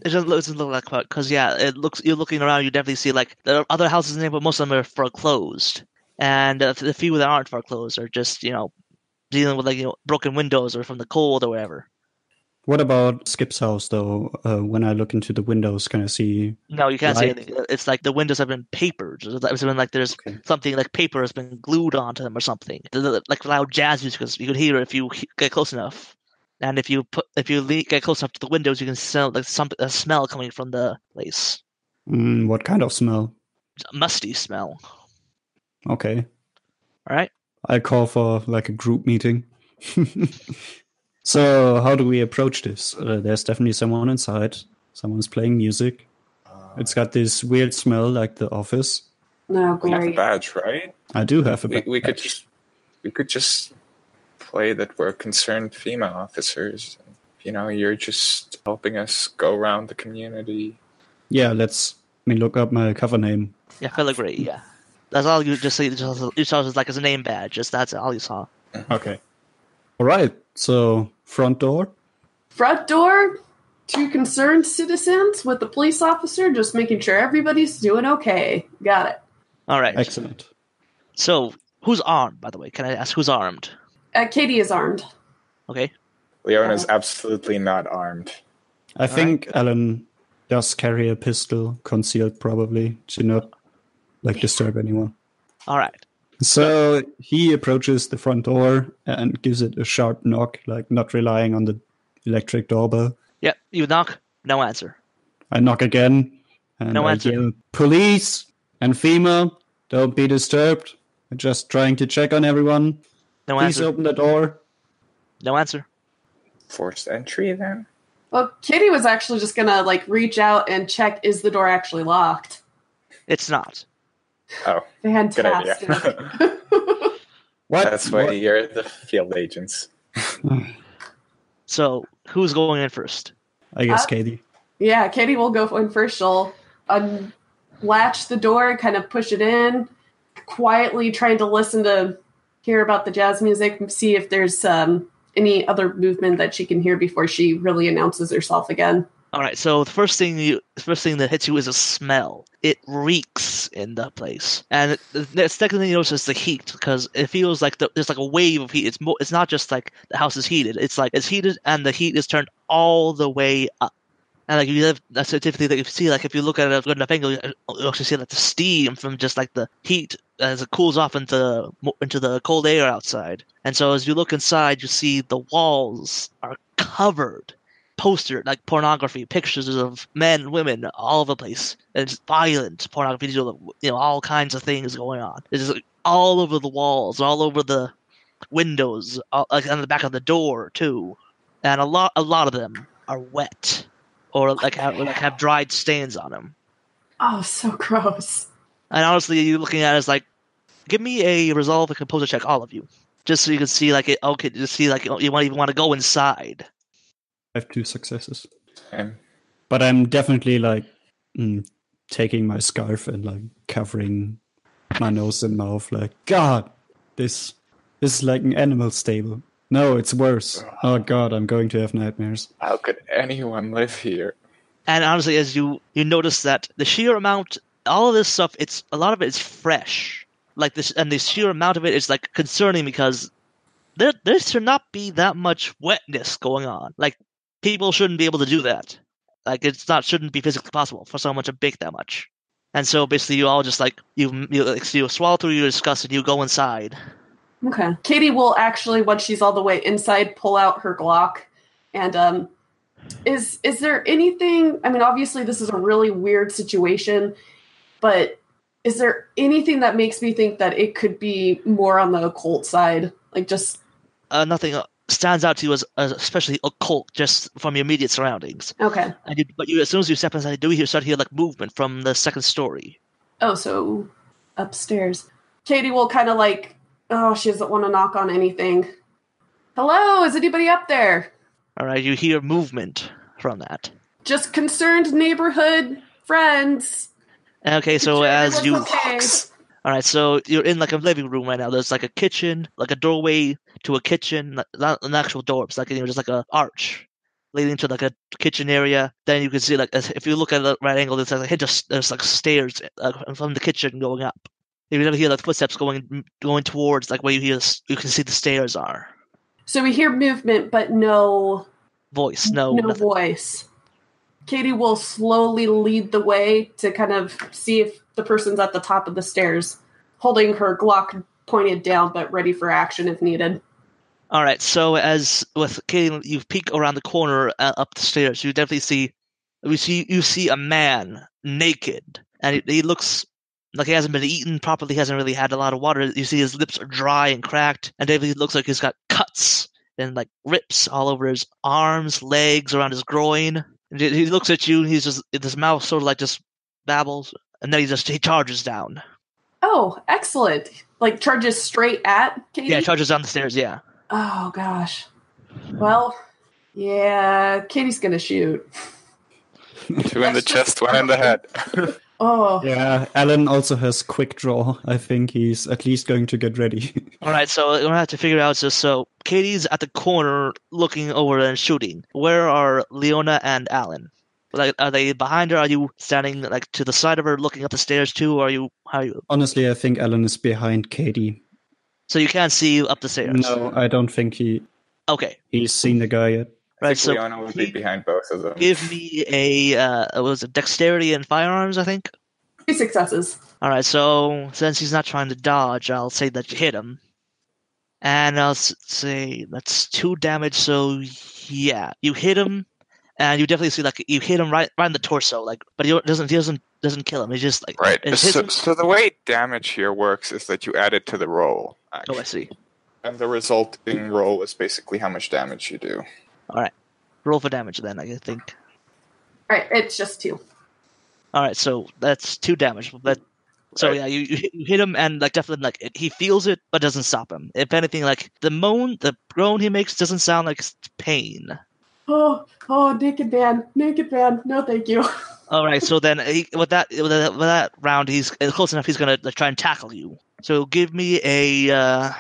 B: It doesn't look, it doesn't look like quite because yeah, it looks. You're looking around. You definitely see like there are other houses in there, but most of them are foreclosed, and uh, the few that aren't foreclosed are just you know dealing with like you know broken windows or from the cold or whatever.
C: What about Skip's house though? Uh, when I look into the windows, can I see?
B: No, you can't see anything. It's like the windows have been papered. It's been like there's
C: Okay.
B: something like paper has been glued onto them or something. The- the- Like loud jazz music, you can hear it if you get close enough. And if you put if you le- get close enough to the windows, you can smell like some a smell coming from the place.
C: Mm, what kind of smell?
B: A musty smell.
C: Okay.
B: All right.
C: I call for like a group meeting. so how do we approach this? Uh, there's definitely someone inside. Someone's playing music. It's got this weird smell like the office.
E: No,
D: We have a
E: great.
D: badge, right?
C: I do have a
D: We, we could just we could just play that we're concerned female officers. You know, you're just helping us go around the community.
C: Yeah, let's I mean, look up my cover name.
B: Yeah, filigree. Yeah, that's all you just see. You saw you saw it like as a name badge. Just that's all you saw. Mm-hmm.
C: Okay. All right. So front door.
E: Front door, two concerned citizens with the police officer, just making sure everybody's doing okay. Got it.
B: All right.
C: Excellent.
B: So who's armed? By the way, can I ask who's armed?
E: Uh, Katie is armed.
B: Okay.
D: Leon is absolutely not armed.
C: I think Alan does carry a pistol concealed, probably to not like disturb anyone.
B: All right.
C: So he approaches the front door and gives it a sharp knock, like not relying on the electric doorbell.
B: Yep. You knock. No answer.
C: I knock again and
B: No
C: I
B: answer.
C: yell, "Police and FEMA, don't be disturbed. I'm just trying to check on everyone.
B: No
C: Please
B: answer.
C: open the door."
B: No answer.
D: Forced entry then?
E: Well, Kitty was actually just gonna like reach out and check is the door actually locked.
B: It's not.
D: Oh, good idea.
E: Fantastic.
C: What?
D: That's why
C: What?
D: you're the field agents.
B: So who's going in first?
C: I guess
E: Uh,
C: Katie.
E: yeah, Kitty will go in first. She'll unlatch the door, kind of push it in, quietly trying to listen to hear about the jazz music, see if there's um, any other movement that she can hear before she really announces herself again.
B: All right. So the first thing you, the first thing that hits you is a smell. It reeks in the place, and the second thing you notice is the heat because it feels like the, there's like a wave of heat. It's more. It's not just like the house is heated. It's like it's heated and the heat is turned all the way up. And like you have that's typically that you see like if you look at it at a good enough angle, you actually see like the steam from just like the heat as it cools off into into the cold air outside. And so as you look inside, you see the walls are covered poster like pornography, pictures of men, women, all over the place. And it's violent pornography, you know, all kinds of things going on. It's just like, all over the walls, all over the windows, all, like on the back of the door too. And a lot, a lot of them are wet, or like have like have dried stains on them.
E: Oh, so gross.
B: And honestly, you looking at it as like, give me a resolve and composure check, all of you, just so you can see like it. Okay, just see like you might even want to go inside.
C: I have two successes.
D: Um,
C: But I'm definitely like mm, taking my scarf and like covering my nose and mouth. Like, God, this this is like an animal stable. No, it's worse. Oh God, I'm going to have nightmares.
D: how could anyone live here?
B: And honestly, as you you notice that the sheer amount, all of this stuff, it's a lot of it is fresh. Like this, and the sheer amount of it is like concerning because there there should not be that much wetness going on. Like people shouldn't be able to do that. Like it's not shouldn't be physically possible for someone to bake that much. And so basically, you all just like you you you swallow through your disgust and you go inside.
E: Okay. Katie will actually, once she's all the way inside, pull out her Glock. And um, is is there anything? I mean, obviously, this is a really weird situation, but is there anything that makes me think that it could be more on the occult side? Like, just
B: Uh, nothing uh, stands out to you as, as especially occult just from your immediate surroundings.
E: okay.
B: And you, but you, as soon as you step inside, you do hear start to hear like movement from the second story.
E: Oh, so upstairs. Katie will kind of like, oh, she doesn't want to knock on anything. Hello, is anybody up there?
B: All right, you hear movement from that.
E: Just concerned neighborhood friends.
B: Okay, so as you,
E: everyone's
B: all right, so you're in like a living room right now. There's like a kitchen, like a doorway to a kitchen, not- not an actual door. It's like you know, just like a arch leading to like a kitchen area. Then you can see like as- if you look at the right angle, there's like a of, there's like stairs uh, from the kitchen going up. You never hear like footsteps going going towards like where you hear you can see the stairs are.
E: So we hear movement, but no
B: Voice, no,
E: no
B: nothing.
E: voice. Katie will slowly lead the way to kind of see if the person's at the top of the stairs, holding her Glock pointed down but ready for action if needed.
B: All right. So as with Katie, you peek around the corner uh, up the stairs. You definitely see, you see, you see a man naked, and he, he looks like he hasn't been eaten properly. He hasn't really had a lot of water. You see his lips are dry and cracked, and David looks like he's got cuts and like rips all over his arms, legs, around his groin. And he he looks at you, and he's just his mouth sort of like just babbles, and then he just he charges down.
E: Oh, excellent. Like charges straight at Katie?
B: Yeah, charges down the stairs. Yeah.
E: oh gosh. Well, yeah, Katie's gonna shoot.
D: Two in the chest, one in the head.
E: Oh,
C: Yeah, Alan also has quick draw. I think he's at least going to get ready.
B: All right, so we're gonna have to figure out just so Katie's at the corner looking over and shooting. Where are Leona and Alan? Like, are they behind her? Are you standing like to the side of her, looking up the stairs too? Or are you how are you?
C: Honestly, I think Alan is behind Katie.
B: So you can't see up the stairs.
C: No, I don't think he
B: Okay.
C: he's seen the guy yet.
D: I
B: Right.
D: think
B: So
D: Leona would be behind both of them.
B: give me a uh, what was it dexterity and firearms? I think.
E: two successes.
B: All right. So since he's not trying to dodge, I'll say that you hit him, and I'll say that's two damage. So yeah, you hit him, and you definitely see like you hit him right right in the torso, like, but he doesn't he doesn't doesn't kill him. He just like
D: Right. So,
B: him.
D: so the way damage here works is that you add it to the roll,
B: Oh. I see.
D: and the resulting roll is basically how much damage you do.
B: Roll for damage then, I think.
E: All right, it's just two.
B: All right, so that's two damage. That so
D: Right.
B: yeah, you, you hit- him and like definitely like it, he feels it, but doesn't stop him. If anything, like the moan, the groan he makes doesn't sound like pain.
E: Oh, oh, naked man, naked man. No, thank you.
B: All right, so then he, with that with that, with that round, he's close enough. He's gonna like, try and tackle you. So give me a uh,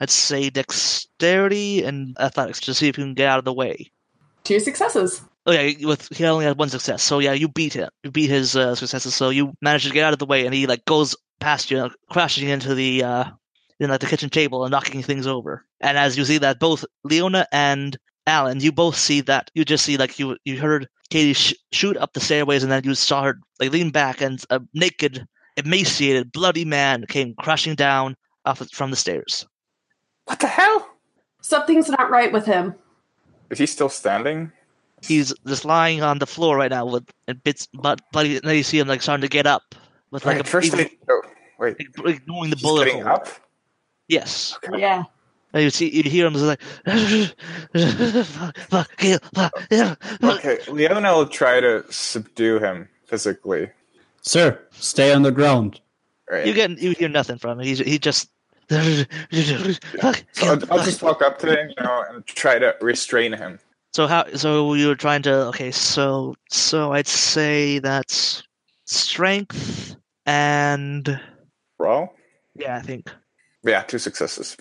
B: let's say dexterity and athletics to see if you can get out of the way.
E: Two successes.
B: Oh yeah, with he only had one success. So yeah, you beat him. You beat his uh, successes. So you manage to get out of the way, and he like goes past you, crashing into the uh, in like the kitchen table and knocking things over. And as you see that, both Leona and Alan, you both see that. You just see like you you heard Katie sh- shoot up the stairways, and then you saw her like lean back, and a naked, emaciated, bloody man came crashing down off from the stairs.
D: What the hell?
E: Something's not right with him.
D: Is he still standing?
B: He's just lying on the floor right now with bits, but bloody. And then you see him like starting to get up with like
D: Right,
B: a
D: first
B: even-
D: I, oh, wait.
B: ignoring the
D: He's
B: bullet
D: getting
B: hole.
D: up?
B: Yes.
E: Yeah.
B: And you see, you hear him just like, fuck, fuck, kill, fuck.
D: Okay, Leona will try to subdue him physically.
C: Sir, stay on the ground.
D: Right.
B: You get, you hear nothing from him. He's, he just,
D: so I'll, I'll just walk up to him, you know, and try to restrain him.
B: So how? So you're trying to? Okay, so so I'd say that's strength and
D: Brawl?
B: yeah, I think.
D: Yeah, two successes.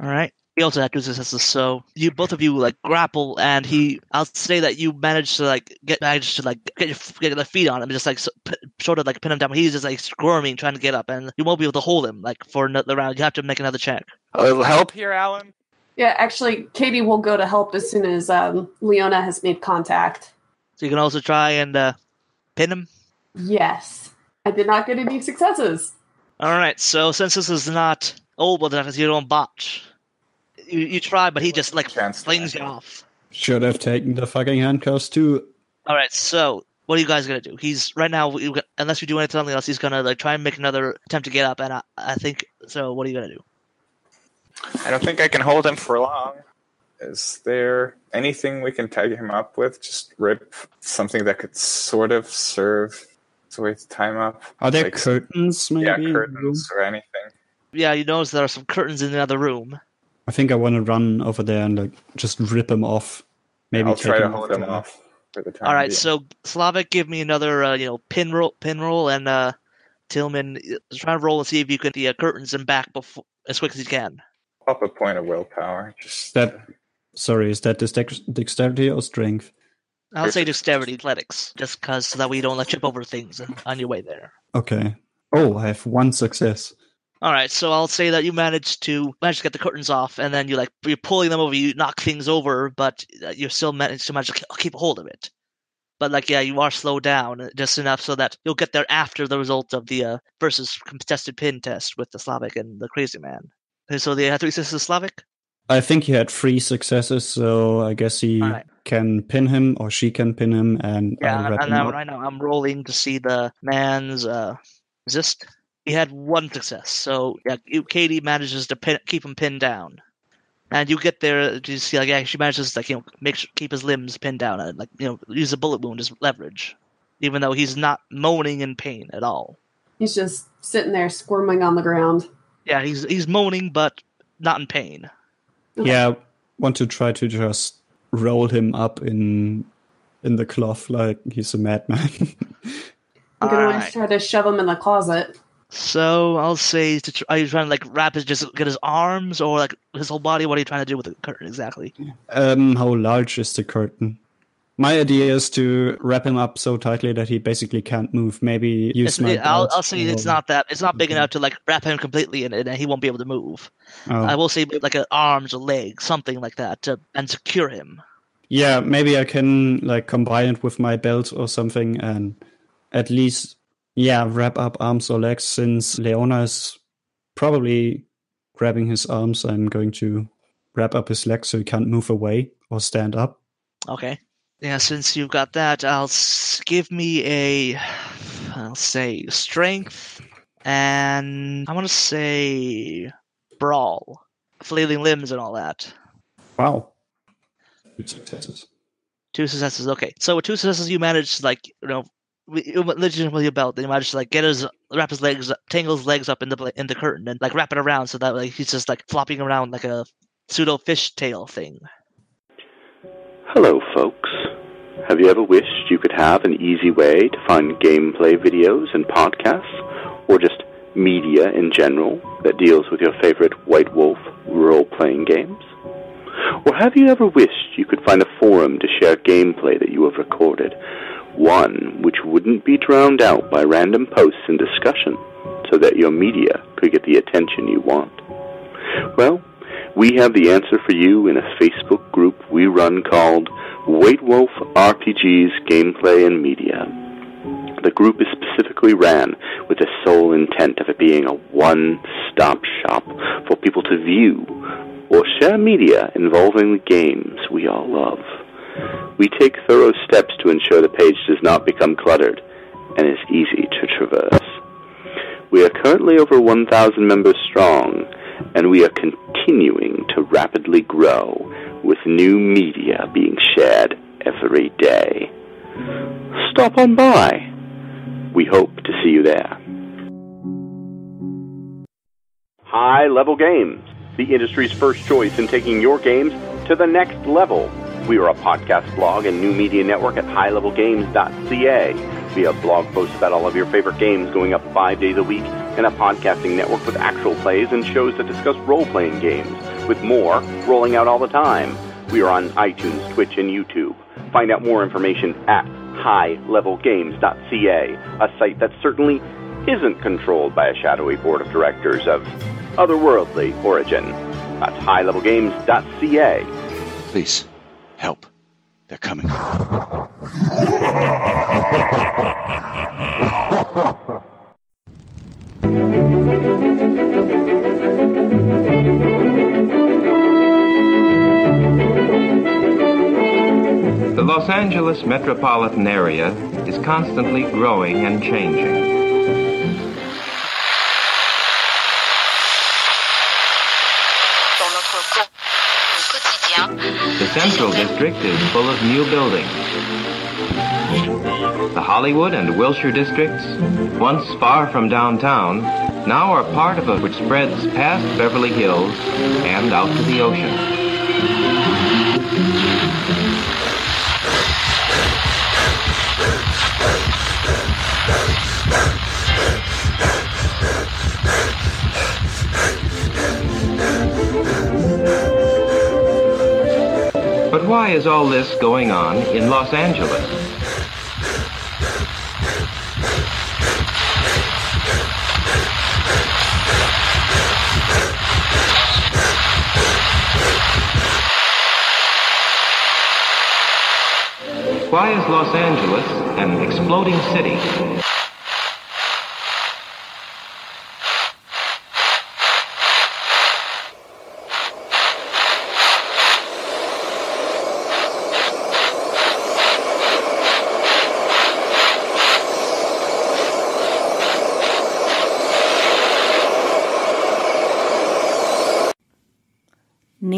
B: All right. He also had two successes, so you both of you like grapple, and he. I'll say that you managed to like get managed to like get your get the feet on him, just like s- p- sort of like pin him down. He's just like squirming, trying to get up, and you won't be able to hold him like for another round. You have to make another check.
D: A little help here, Alan?
E: Yeah, actually, Katie will go to help as soon as um, Leona has made contact.
B: So you can also try and uh, pin him.
E: Yes. I did not get any successes.
B: All right. So since this is not old enough as your own botch, you, you try, but he just like flings you off.
C: Should have taken the fucking handcuffs too.
B: All right, so what are you guys gonna do? He's right now. you got- Unless we do anything else, he's gonna like try and make another attempt to get up. And I, I think so. What are you gonna do?
D: I don't think I can hold him for long. Is there anything we can tag him up with? Just rip something that could sort of serve as a way to time up?
C: Are there
D: Like-
C: curtains maybe?
D: Yeah,
C: in the room?
D: curtains or anything.
B: Yeah, you notice there are some curtains in the other room.
C: I think I want to run over there and like just rip him off. Maybe
D: I'll
C: take
D: try to
C: him
D: hold
C: off
D: him
C: the-
D: off for the time.
B: All right, so Slavic, give me another uh, you know pin roll, pin roll, and uh, Tillman uh, try to roll and see if you can the uh, curtains and back before as quick as you can.
D: up a point of willpower. Just
C: That sorry, is that dex- dexterity or strength?
B: I'll say dexterity athletics, just because so that way you don't like trip over things on your way there.
C: Okay. Oh, I have one success.
B: All right, so I'll say that you managed to manage to get the curtains off, and then you like you're pulling them over, you knock things over, but uh, you're still managed to manage to keep a hold of it. But like, yeah, you are slowed down uh, just enough so that you'll get there after the result of the uh, versus contested pin test with the Slavic and the Crazy Man. Okay, so they have three successes Slavic.
C: I think he had three successes, so I guess he
B: right.
C: can pin him or she can pin him, and
B: Yeah, and, and now right now I'm rolling to see the man's uh, resist. He had one success, so yeah, Katie manages to pin, keep him pinned down, and you get there. You see, like, yeah, she manages to like, you know make sure, keep his limbs pinned down, and like you know use a bullet wound as leverage, even though he's not moaning in pain at all.
E: He's just sitting there squirming on the ground.
B: Yeah, he's he's moaning, but not in pain.
C: Yeah, want to try to just roll him up in in the cloth like he's a madman.
E: I'm gonna
B: Alright.
E: try to shove him in the closet.
B: So I'll say, to tr- are you trying to like wrap his just get his arms or like his whole body? What are you trying to do with the curtain exactly?
C: um, how large is the curtain? My idea is to wrap him up so tightly that he basically can't move. Maybe use my.
B: I'll,
C: belt
B: I'll say it's not that it's not big
C: Okay.
B: enough to like wrap him completely in it, and he won't be able to move.
C: Oh.
B: I will say like an arms or legs, something like that, to, and secure him.
C: Yeah, maybe I can like combine it with my belt or something, and at least yeah, wrap up arms or legs. Since Leona is probably grabbing his arms, I'm going to wrap up his legs so he can't move away or stand up.
B: Okay. Yeah, since you've got that, I'll give me a, I'll say strength, and I want to say brawl, flailing limbs and all that.
C: Wow, good successes.
B: Two successes. Okay, so with two successes, you managed like you know legitimately belt. they might just like get his wrap his legs tangle his legs up in the in the curtain and like wrap it around so that like he's just like flopping around like a pseudo fish tail thing.
F: Hello folks. Have you ever wished you could have an easy way to find gameplay videos and podcasts or just media in general that deals with your favorite white wolf role-playing games? Or have you ever wished you could find a forum to share gameplay that you have recorded one which wouldn't be drowned out by random posts and discussion so that your media could get the attention you want? Well, we have the answer for you in a Facebook group we run called White Wolf RPGs Gameplay and Media. The group is specifically ran with the sole intent of it being a one stop shop for people to view or share media involving the games we all love. We take thorough steps to ensure the page does not become cluttered and is easy to traverse. We are currently over 1,000 members strong, and we are continuing to rapidly grow with new media being shared every day. Stop on by. We hope to see you there. High Level Games, the industry's first choice in taking your games to the next level. We are a podcast blog and new media network at highlevelgames.ca. We have blog posts about all of your favorite games going up five days a week, and a podcasting network with actual plays and shows that discuss role playing games, with more rolling out all the time. We are on iTunes, Twitch, and YouTube. Find out more information at highlevelgames.ca, a site that certainly isn't controlled by a shadowy board of directors of otherworldly origin. That's highlevelgames.ca.
G: Please Help. They're coming.
H: The Los Angeles metropolitan area is constantly growing and changing. Central District is full of new buildings. The Hollywood and Wilshire districts, once far from downtown, now are part of a which spreads past Beverly Hills and out to the ocean. Is all this going on in Los Angeles? Why is Los Angeles an exploding city?